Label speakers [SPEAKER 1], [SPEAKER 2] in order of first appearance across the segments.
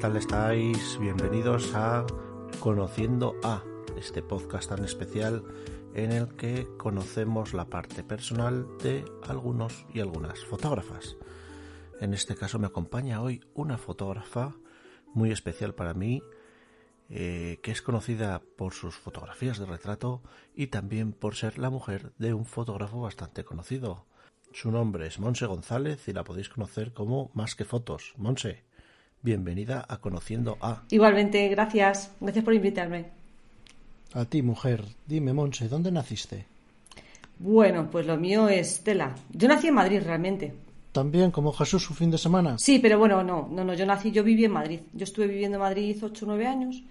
[SPEAKER 1] tal estáis? Bienvenidos a Conociendo a, este podcast tan especial en el que conocemos la parte personal de algunos y algunas fotógrafas. En este caso me acompaña hoy una fotógrafa muy especial para mí, eh, que es conocida por sus fotografías de retrato y también por ser la mujer de un fotógrafo bastante conocido. Su nombre es Monse González y la podéis conocer como Más que Fotos. Monse, bienvenida a Conociendo a.
[SPEAKER 2] Igualmente, gracias. Gracias por invitarme.
[SPEAKER 1] A ti, mujer. Dime, Monse, ¿dónde naciste?
[SPEAKER 2] Bueno, pues lo mío es tela. Yo nací en Madrid realmente.
[SPEAKER 1] ¿También como Jesús su fin de semana?
[SPEAKER 2] Sí, pero bueno, no, no, no, yo nací, yo viví en Madrid. Yo estuve viviendo en Madrid 8 o 9 años,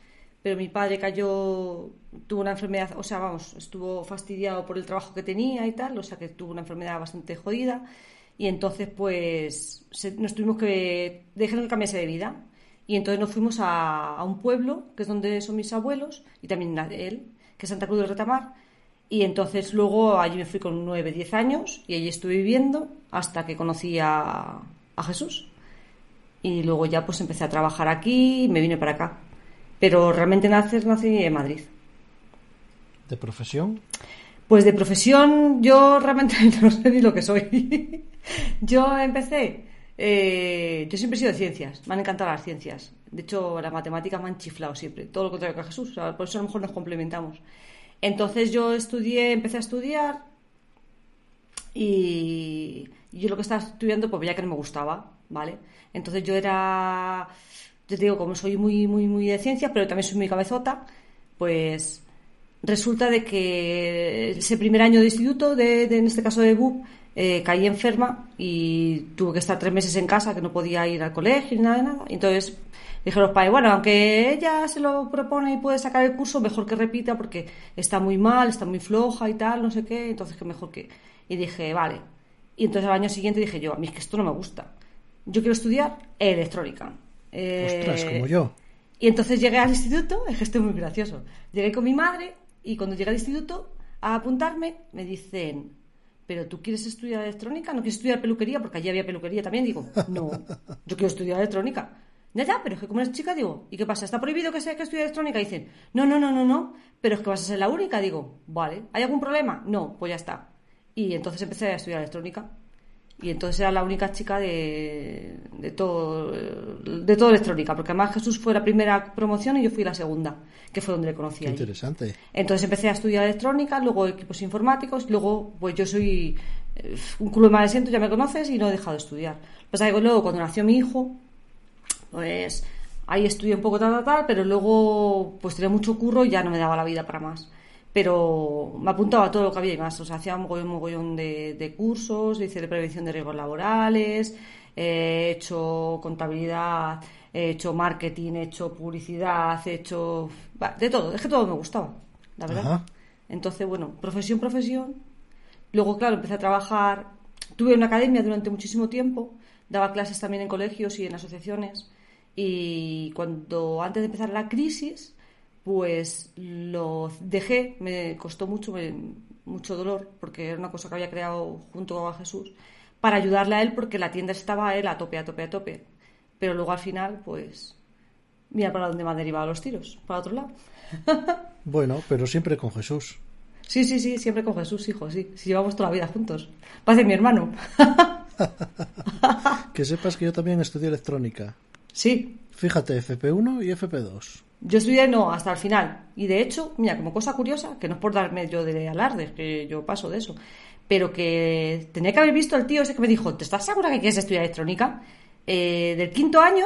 [SPEAKER 2] pero mi padre cayó, tuvo una enfermedad, o sea, vamos, estuvo fastidiado por el trabajo que tenía y tal, o sea que tuvo una enfermedad bastante jodida y entonces pues nos tuvimos que, dejar que cambiarse de vida y entonces nos fuimos a, a, un pueblo, que es donde son mis abuelos y también él, que es Santa Cruz del Retamar, y entonces luego allí me fui con 9, 10 años y allí estuve viviendo hasta que conocí a, a Jesús. Y luego ya pues empecé a trabajar aquí y me vine para acá. Pero realmente nací, nací en Madrid.
[SPEAKER 1] ¿De profesión?
[SPEAKER 2] Pues de profesión yo realmente no sé ni lo que soy. yo empecé, eh, yo siempre he sido de ciencias, me han encantado las ciencias. De hecho, las matemáticas me han chiflado siempre, todo lo contrario que a Jesús, por eso a lo mejor nos complementamos. Entonces yo estudié, empecé a estudiar y, yo lo que estaba estudiando pues ya que no me gustaba, ¿vale? Entonces yo era, yo te digo, como soy muy, muy, muy de ciencias, pero también soy muy cabezota, pues resulta de que ese primer año de instituto, de, de en este caso de BUP, eh, caí enferma y tuve que estar tres meses en casa, que no podía ir al colegio ni nada de nada. Entonces dije a los padres, bueno, aunque ella se lo propone y puede sacar el curso, mejor que repita porque está muy mal, está muy floja y tal, no sé qué, entonces que mejor que... Y dije, vale. Y entonces al año siguiente dije yo, a mí es que esto no me gusta. Yo quiero estudiar electrónica.
[SPEAKER 1] Eh, Ostras, como yo.
[SPEAKER 2] Y entonces llegué al instituto, es que esto es muy gracioso. Llegué con mi madre y cuando llegué al instituto a apuntarme me dicen, pero tú quieres estudiar electrónica, no quieres estudiar peluquería, porque allí había peluquería también. Digo, no, yo quiero estudiar electrónica. Ya, ya, pero es que como eres chica, digo, ¿y qué pasa? ¿Está prohibido que sea que estudie electrónica? Dicen, no, no, no, no, no, pero es que vas a ser la única. Digo, vale, ¿hay algún problema? No, pues ya está. Y entonces empecé a estudiar electrónica. Y entonces era la única chica de, de todo de todo electrónica, porque además Jesús fue la primera promoción y yo fui la segunda, que fue donde le conocí.
[SPEAKER 1] Qué interesante.
[SPEAKER 2] Entonces empecé a estudiar electrónica, luego equipos informáticos, luego pues yo soy eh, un culo de malesiento, ya me conoces, y no he dejado de estudiar. Pasa que luego cuando nació mi hijo, pues ahí estudié un poco tal, tal, tal, pero luego pues tenía mucho curro y ya no me daba la vida para más pero me apuntaba a todo lo que había y más. O sea, hacía un mogollón, mogollón de, de cursos, hice de prevención de riesgos laborales, he hecho contabilidad, he hecho marketing, he hecho publicidad, he hecho... de todo, es que todo me gustaba, la verdad. Ajá. Entonces, bueno, profesión, profesión. Luego, claro, empecé a trabajar, tuve una academia durante muchísimo tiempo, daba clases también en colegios y en asociaciones. Y cuando, antes de empezar la crisis, pues lo dejé, me costó mucho, me, mucho dolor, porque era una cosa que había creado junto a Jesús, para ayudarle a él, porque la tienda estaba a él a tope, a tope, a tope. Pero luego al final, pues, mira para dónde me han derivado los tiros, para otro lado.
[SPEAKER 1] bueno, pero siempre con Jesús.
[SPEAKER 2] Sí, sí, sí, siempre con Jesús, hijo, sí. Si llevamos toda la vida juntos. Parece mi hermano.
[SPEAKER 1] que sepas que yo también estudié electrónica.
[SPEAKER 2] Sí.
[SPEAKER 1] Fíjate, FP1 y FP2.
[SPEAKER 2] Yo estudié no hasta el final. Y de hecho, mira, como cosa curiosa, que no es por darme yo de alarde, que yo paso de eso, pero que tenía que haber visto al tío ese que me dijo, ¿te estás segura que quieres estudiar electrónica? Eh, del quinto año,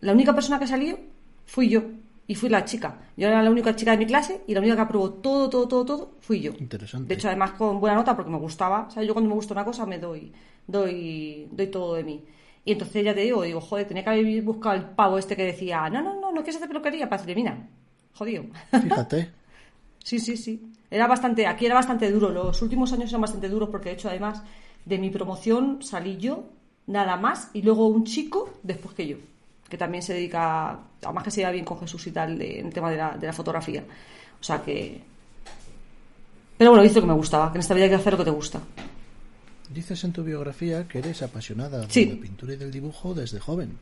[SPEAKER 2] la única persona que salió fui yo. Y fui la chica. Yo era la única chica de mi clase y la única que aprobó todo, todo, todo, todo fui yo.
[SPEAKER 1] Interesante.
[SPEAKER 2] De hecho, además con buena nota porque me gustaba. O sea, yo cuando me gusta una cosa me doy, doy, doy todo de mí. Y entonces ya te digo, digo, joder, tenía que haber buscado el pavo este que decía, no, no, no, no quieres hacer peluquería, decirle, mira, jodido.
[SPEAKER 1] Fíjate.
[SPEAKER 2] sí, sí, sí. Era bastante, aquí era bastante duro. Los últimos años eran bastante duros porque de hecho, además, de mi promoción salí yo, nada más, y luego un chico después que yo, que también se dedica, además que se lleva bien con Jesús y tal, de, en el tema de la, de la fotografía. O sea que. Pero bueno, hice lo que me gustaba, que en esta vida hay que hacer lo que te gusta.
[SPEAKER 1] Dices en tu biografía que eres apasionada
[SPEAKER 2] sí.
[SPEAKER 1] de la pintura y del dibujo desde joven.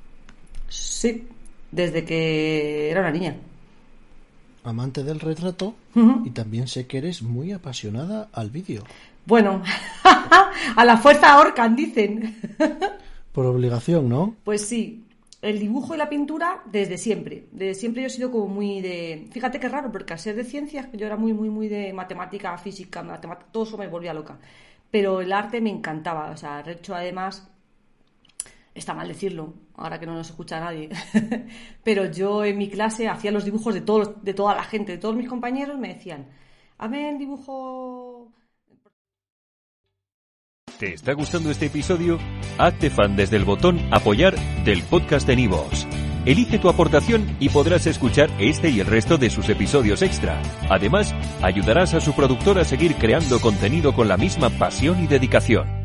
[SPEAKER 2] Sí. Desde que era una niña.
[SPEAKER 1] Amante del retrato y también sé que eres muy apasionada al vídeo.
[SPEAKER 2] Bueno, a la fuerza ahorcan, dicen.
[SPEAKER 1] Por obligación, ¿no?
[SPEAKER 2] Pues sí, el dibujo y la pintura desde siempre. Desde siempre yo he sido como muy de... Fíjate qué raro, porque al ser de ciencias, yo era muy, muy, muy de matemática, física, matemática, todo eso me volvía loca. Pero el arte me encantaba. O sea, de hecho, además, está mal decirlo, ahora que no nos escucha nadie. Pero yo en mi clase hacía los dibujos de, todos, de toda la gente, de todos mis compañeros, me decían, hazme el dibujo...
[SPEAKER 3] ¿Te está gustando este episodio? Hazte fan desde el botón Apoyar del podcast de Nivos. Elige tu aportación y podrás escuchar este y el resto de sus episodios extra. Además, ayudarás a su productor a seguir creando contenido con la misma pasión y dedicación.